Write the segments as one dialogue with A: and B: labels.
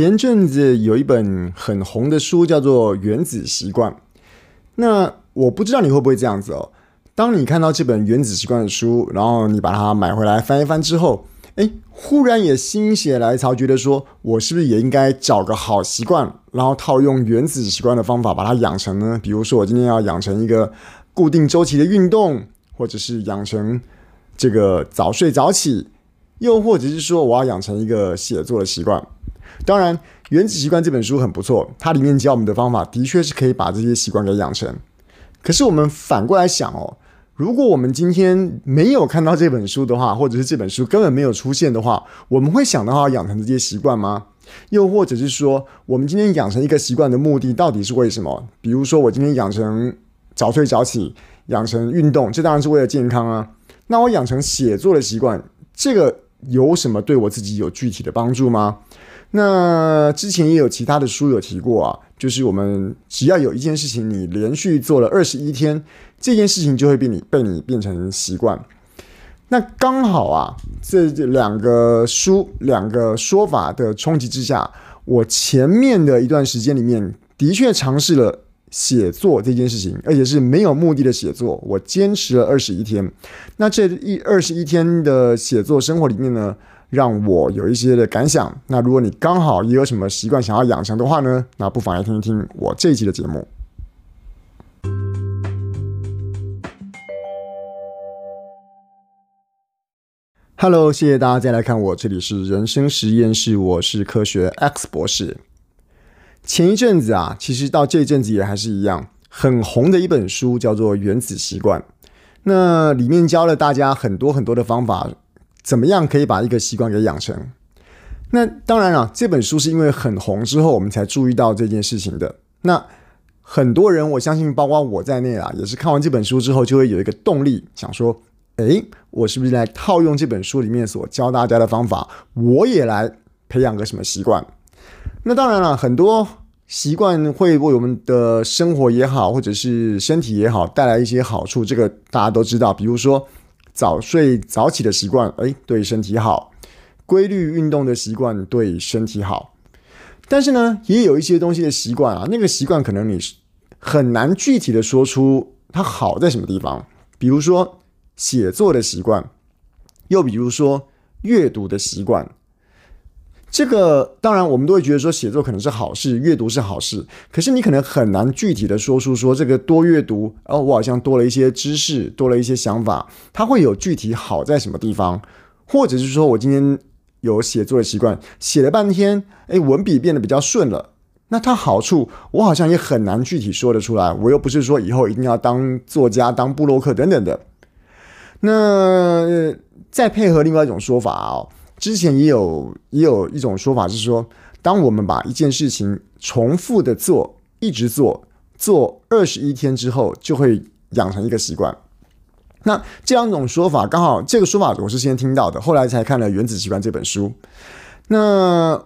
A: 前阵子有一本很红的书，叫做《原子习惯》。那我不知道你会不会这样子哦。当你看到这本《原子习惯》的书，然后你把它买回来翻一翻之后，哎，忽然也心血来潮，觉得说我是不是也应该找个好习惯，然后套用《原子习惯》的方法把它养成呢？比如说，我今天要养成一个固定周期的运动，或者是养成这个早睡早起，又或者是说我要养成一个写作的习惯。当然，《原子习惯》这本书很不错，它里面教我们的方法的确是可以把这些习惯给养成。可是我们反过来想哦，如果我们今天没有看到这本书的话，或者是这本书根本没有出现的话，我们会想到要养成这些习惯吗？又或者是说，我们今天养成一个习惯的目的到底是为什么？比如说，我今天养成早睡早起，养成运动，这当然是为了健康啊。那我养成写作的习惯，这个有什么对我自己有具体的帮助吗？那之前也有其他的书有提过啊，就是我们只要有一件事情你连续做了二十一天，这件事情就会被你被你变成习惯。那刚好啊，这两个书两个说法的冲击之下，我前面的一段时间里面的确尝试了写作这件事情，而且是没有目的的写作，我坚持了二十一天。那这一二十一天的写作生活里面呢，让我有一些的感想。那如果你刚好也有什么习惯想要养成的话呢，那不妨来听一听我这一期的节目。Hello，谢谢大家再来看我，这里是人生实验室，我是科学 X 博士。前一阵子啊，其实到这一阵子也还是一样很红的一本书，叫做《原子习惯》。那里面教了大家很多很多的方法。怎么样可以把一个习惯给养成？那当然了，这本书是因为很红之后，我们才注意到这件事情的。那很多人，我相信包括我在内啊，也是看完这本书之后，就会有一个动力，想说：诶，我是不是来套用这本书里面所教大家的方法，我也来培养个什么习惯？那当然了，很多习惯会为我们的生活也好，或者是身体也好，带来一些好处，这个大家都知道。比如说，早睡早起的习惯，哎，对身体好；规律运动的习惯对身体好。但是呢，也有一些东西的习惯啊，那个习惯可能你很难具体的说出它好在什么地方。比如说写作的习惯，又比如说阅读的习惯。这个当然，我们都会觉得说写作可能是好事，阅读是好事。可是你可能很难具体的说出说这个多阅读，哦，我好像多了一些知识，多了一些想法，它会有具体好在什么地方？或者是说我今天有写作的习惯，写了半天，哎，文笔变得比较顺了，那它好处我好像也很难具体说得出来。我又不是说以后一定要当作家、当布洛克等等的。那再配合另外一种说法哦。之前也有也有一种说法是说，当我们把一件事情重复的做，一直做，做二十一天之后，就会养成一个习惯。那这两种说法，刚好这个说法我是先听到的，后来才看了《原子习惯》这本书。那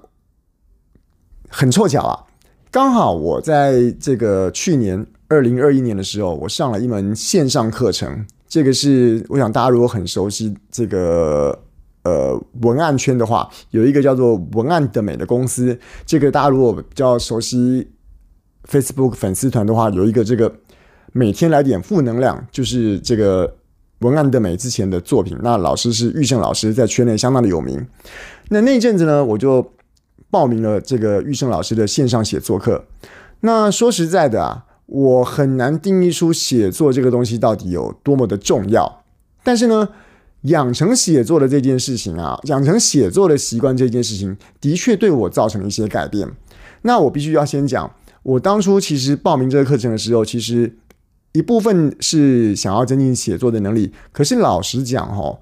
A: 很凑巧啊，刚好我在这个去年二零二一年的时候，我上了一门线上课程。这个是我想大家如果很熟悉这个。呃，文案圈的话，有一个叫做“文案的美”的公司。这个大家如果比较熟悉 Facebook 粉丝团的话，有一个这个每天来点负能量，就是这个“文案的美”之前的作品。那老师是玉胜老师，在圈内相当的有名。那那阵子呢，我就报名了这个玉胜老师的线上写作课。那说实在的啊，我很难定义出写作这个东西到底有多么的重要。但是呢，养成写作的这件事情啊，养成写作的习惯这件事情，的确对我造成一些改变。那我必须要先讲，我当初其实报名这个课程的时候，其实一部分是想要增进写作的能力。可是老实讲哈，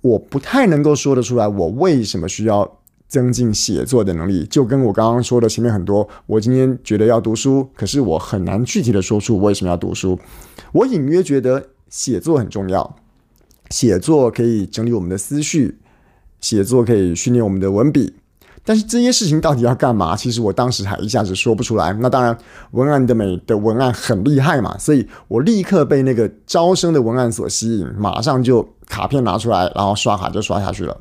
A: 我不太能够说得出来，我为什么需要增进写作的能力。就跟我刚刚说的前面很多，我今天觉得要读书，可是我很难具体的说出为什么要读书。我隐约觉得写作很重要。写作可以整理我们的思绪，写作可以训练我们的文笔，但是这些事情到底要干嘛？其实我当时还一下子说不出来。那当然，文案的美的文案很厉害嘛，所以我立刻被那个招生的文案所吸引，马上就卡片拿出来，然后刷卡就刷下去了。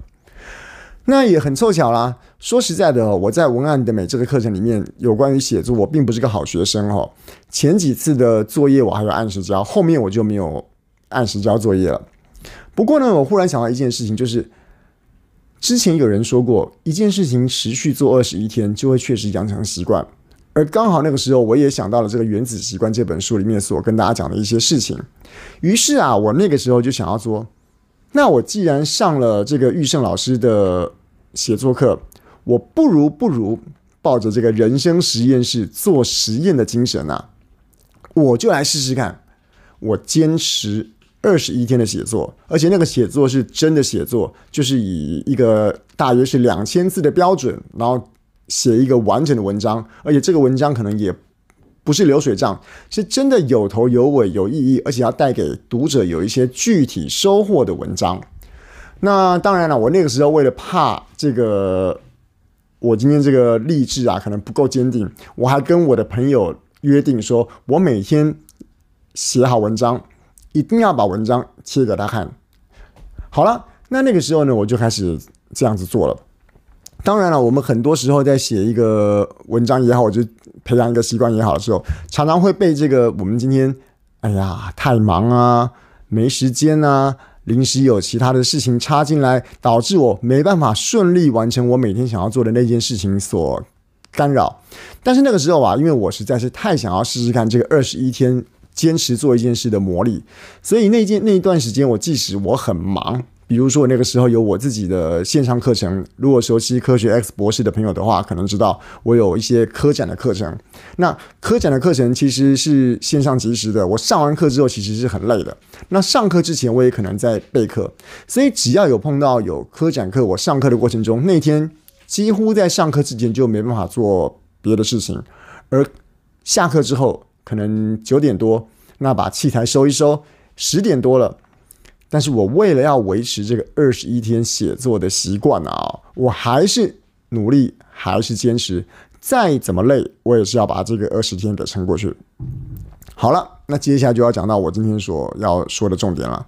A: 那也很凑巧啦。说实在的，我在文案的美这个课程里面，有关于写作，我并不是个好学生哦。前几次的作业我还有按时交，后面我就没有按时交作业了。不过呢，我忽然想到一件事情，就是之前有人说过，一件事情持续做二十一天，就会确实养成习惯。而刚好那个时候，我也想到了这个《原子习惯》这本书里面所跟大家讲的一些事情。于是啊，我那个时候就想要说，那我既然上了这个玉胜老师的写作课，我不如不如抱着这个人生实验室做实验的精神啊，我就来试试看，我坚持二十一天的写作，而且那个写作是真的写作，就是以一个大约是两千字的标准，然后。写一个完整的文章，而且这个文章可能也不是流水账，是真的有头有尾、有意义，而且要带给读者有一些具体收获的文章。那当然了，我那个时候为了怕这个，我今天这个励志啊可能不够坚定，我还跟我的朋友约定说，我每天写好文章，一定要把文章切给他看。好了，那那个时候呢，我就开始这样子做了。当然了，我们很多时候在写一个文章也好，或者培养一个习惯也好的时候，常常会被这个我们今天，哎呀，太忙啊，没时间啊，临时有其他的事情插进来，导致我没办法顺利完成我每天想要做的那件事情所干扰。但是那个时候啊，因为我实在是太想要试试看这个二十一天坚持做一件事的魔力，所以那件那一段时间，我即使我很忙。比如说，我那个时候有我自己的线上课程。如果熟悉科学 X 博士的朋友的话，可能知道我有一些科展的课程。那科展的课程其实是线上即时的。我上完课之后，其实是很累的。那上课之前，我也可能在备课。所以，只要有碰到有科展课，我上课的过程中，那天几乎在上课之前就没办法做别的事情。而下课之后，可能九点多，那把器材收一收，十点多了。但是我为了要维持这个二十一天写作的习惯啊，我还是努力，还是坚持，再怎么累，我也是要把这个二十天给撑过去。好了，那接下来就要讲到我今天所要说的重点了。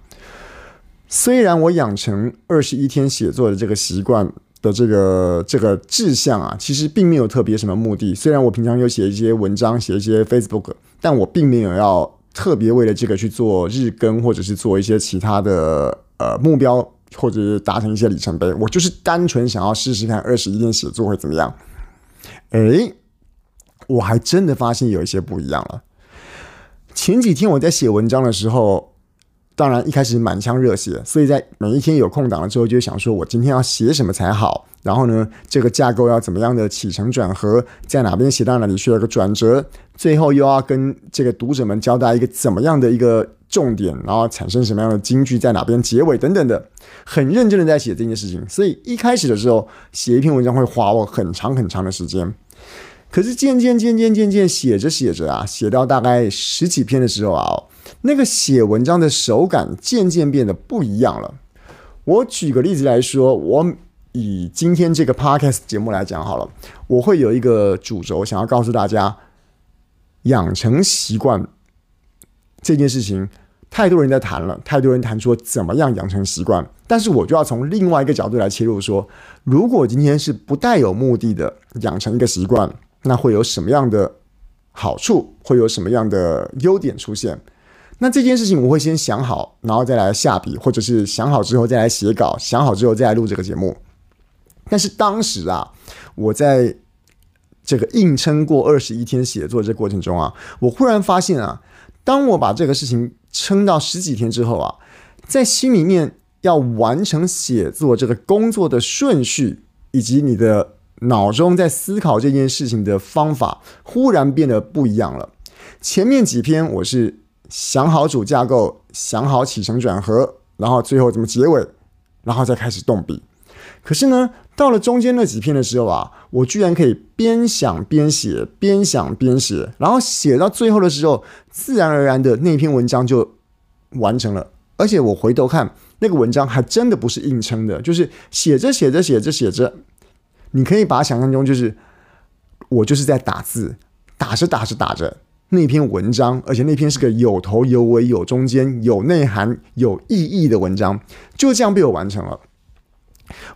A: 虽然我养成二十一天写作的这个习惯的这个这个志向啊，其实并没有特别什么目的。虽然我平常有写一些文章，写一些 Facebook，但我并没有要。特别为了这个去做日更，或者是做一些其他的呃目标，或者是达成一些里程碑。我就是单纯想要试试看二十一天写作会怎么样。诶，我还真的发现有一些不一样了。前几天我在写文章的时候。当然，一开始满腔热血，所以在每一天有空档了之后，就想说我今天要写什么才好。然后呢，这个架构要怎么样的起承转合，在哪边写到哪里需要一个转折，最后又要跟这个读者们交代一个怎么样的一个重点，然后产生什么样的金句在哪边结尾等等的，很认真的在写这件事情。所以一开始的时候，写一篇文章会花我很长很长的时间。可是渐渐渐渐渐渐写着写着啊，写到大概十几篇的时候啊。那个写文章的手感渐渐变得不一样了。我举个例子来说，我以今天这个 podcast 节目来讲好了，我会有一个主轴，想要告诉大家，养成习惯这件事情，太多人在谈了，太多人谈说怎么样养成习惯，但是我就要从另外一个角度来切入说，如果今天是不带有目的的养成一个习惯，那会有什么样的好处？会有什么样的优点出现？那这件事情我会先想好，然后再来下笔，或者是想好之后再来写稿，想好之后再来录这个节目。但是当时啊，我在这个硬撑过二十一天写作这过程中啊，我忽然发现啊，当我把这个事情撑到十几天之后啊，在心里面要完成写作这个工作的顺序，以及你的脑中在思考这件事情的方法，忽然变得不一样了。前面几篇我是。想好主架构，想好起承转合，然后最后怎么结尾，然后再开始动笔。可是呢，到了中间那几篇的时候啊，我居然可以边想边写，边想边写，然后写到最后的时候，自然而然的那篇文章就完成了。而且我回头看那个文章，还真的不是硬撑的，就是写着写着写着写着，你可以把它想象中就是我就是在打字，打着打着打着。那篇文章，而且那篇是个有头有尾、有中间、有内涵、有意义的文章，就这样被我完成了。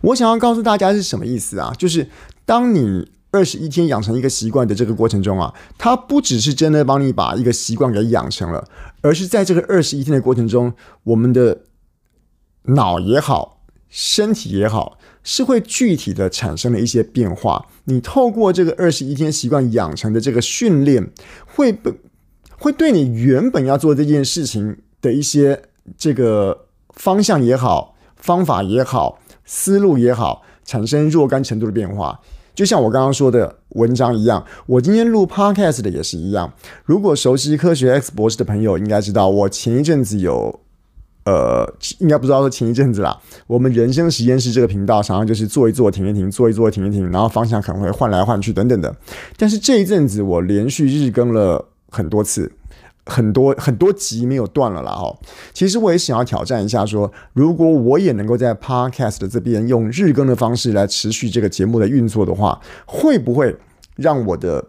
A: 我想要告诉大家是什么意思啊？就是当你二十一天养成一个习惯的这个过程中啊，它不只是真的帮你把一个习惯给养成了，而是在这个二十一天的过程中，我们的脑也好，身体也好，是会具体的产生了一些变化。你透过这个二十一天习惯养成的这个训练，会不会对你原本要做这件事情的一些这个方向也好，方法也好，思路也好，产生若干程度的变化。就像我刚刚说的文章一样，我今天录 podcast 的也是一样。如果熟悉科学 X 博士的朋友应该知道，我前一阵子有，呃，应该不知道说前一阵子啦。我们人生实验室这个频道常常就是做一做停一停，做一做停一停，然后方向可能会换来换去等等的。但是这一阵子我连续日更了很多次。很多很多集没有断了啦哦，其实我也想要挑战一下说，如果我也能够在 Podcast 这边用日更的方式来持续这个节目的运作的话，会不会让我的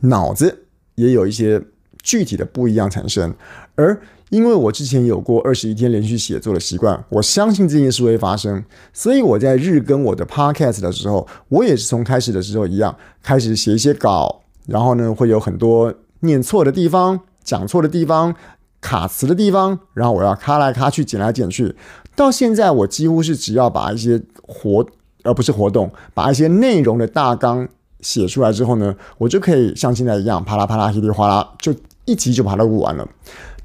A: 脑子也有一些具体的不一样产生？而因为我之前有过二十一天连续写作的习惯，我相信这件事会发生，所以我在日更我的 Podcast 的时候，我也是从开始的时候一样，开始写一些稿，然后呢会有很多念错的地方。讲错的地方、卡词的地方，然后我要卡来卡去、剪来剪去。到现在，我几乎是只要把一些活，而不是活动，把一些内容的大纲写出来之后呢，我就可以像现在一样，啪啦啪啦、稀里哗啦，就一集就把它录完了。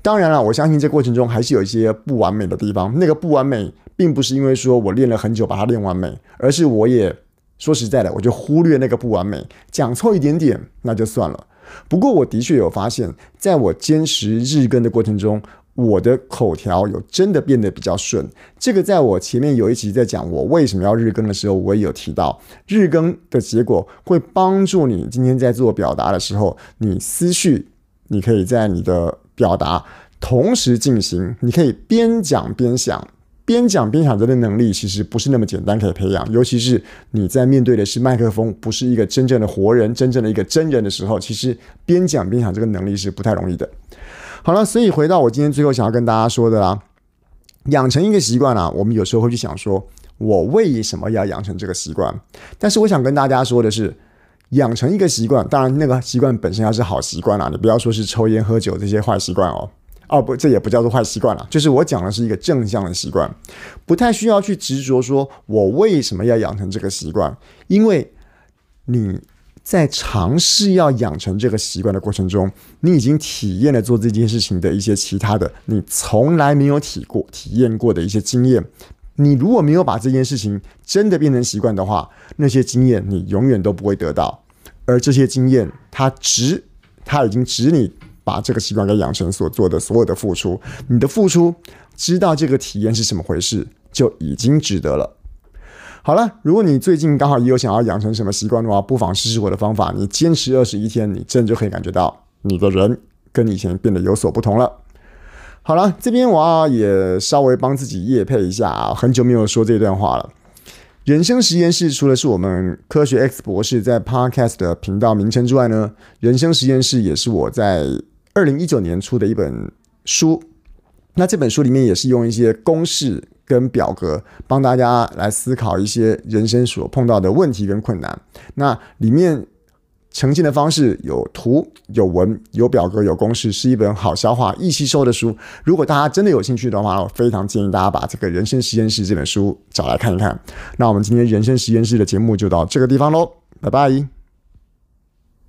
A: 当然了，我相信这过程中还是有一些不完美的地方。那个不完美，并不是因为说我练了很久把它练完美，而是我也说实在的，我就忽略那个不完美，讲错一点点，那就算了。不过，我的确有发现，在我坚持日更的过程中，我的口条有真的变得比较顺。这个在我前面有一集在讲我为什么要日更的时候，我也有提到，日更的结果会帮助你今天在做表达的时候，你思绪，你可以在你的表达同时进行，你可以边讲边想。边讲边想这个能力其实不是那么简单可以培养，尤其是你在面对的是麦克风，不是一个真正的活人，真正的一个真人的时候，其实边讲边想这个能力是不太容易的。好了，所以回到我今天最后想要跟大家说的啦，养成一个习惯啊，我们有时候会去想说，我为什么要养成这个习惯？但是我想跟大家说的是，养成一个习惯，当然那个习惯本身要是好习惯啦，你不要说是抽烟喝酒这些坏习惯哦。哦不，这也不叫做坏习惯了，就是我讲的是一个正向的习惯，不太需要去执着说我为什么要养成这个习惯，因为你在尝试要养成这个习惯的过程中，你已经体验了做这件事情的一些其他的你从来没有体过、体验过的一些经验。你如果没有把这件事情真的变成习惯的话，那些经验你永远都不会得到，而这些经验它值，它已经值你。把这个习惯给养成所做的所有的付出，你的付出，知道这个体验是什么回事，就已经值得了。好了，如果你最近刚好也有想要养成什么习惯的话，不妨试试我的方法。你坚持二十一天，你真的就可以感觉到你的人跟以前变得有所不同了。好了，这边我要也稍微帮自己夜配一下，很久没有说这段话了。人生实验室除了是我们科学 X 博士在 Podcast 的频道名称之外呢，人生实验室也是我在。二零一九年出的一本书，那这本书里面也是用一些公式跟表格帮大家来思考一些人生所碰到的问题跟困难。那里面呈现的方式有图、有文、有表格、有公式，是一本好消化、易吸收的书。如果大家真的有兴趣的话，我非常建议大家把这个《人生实验室》这本书找来看一看。那我们今天《人生实验室》的节目就到这个地方喽，拜拜。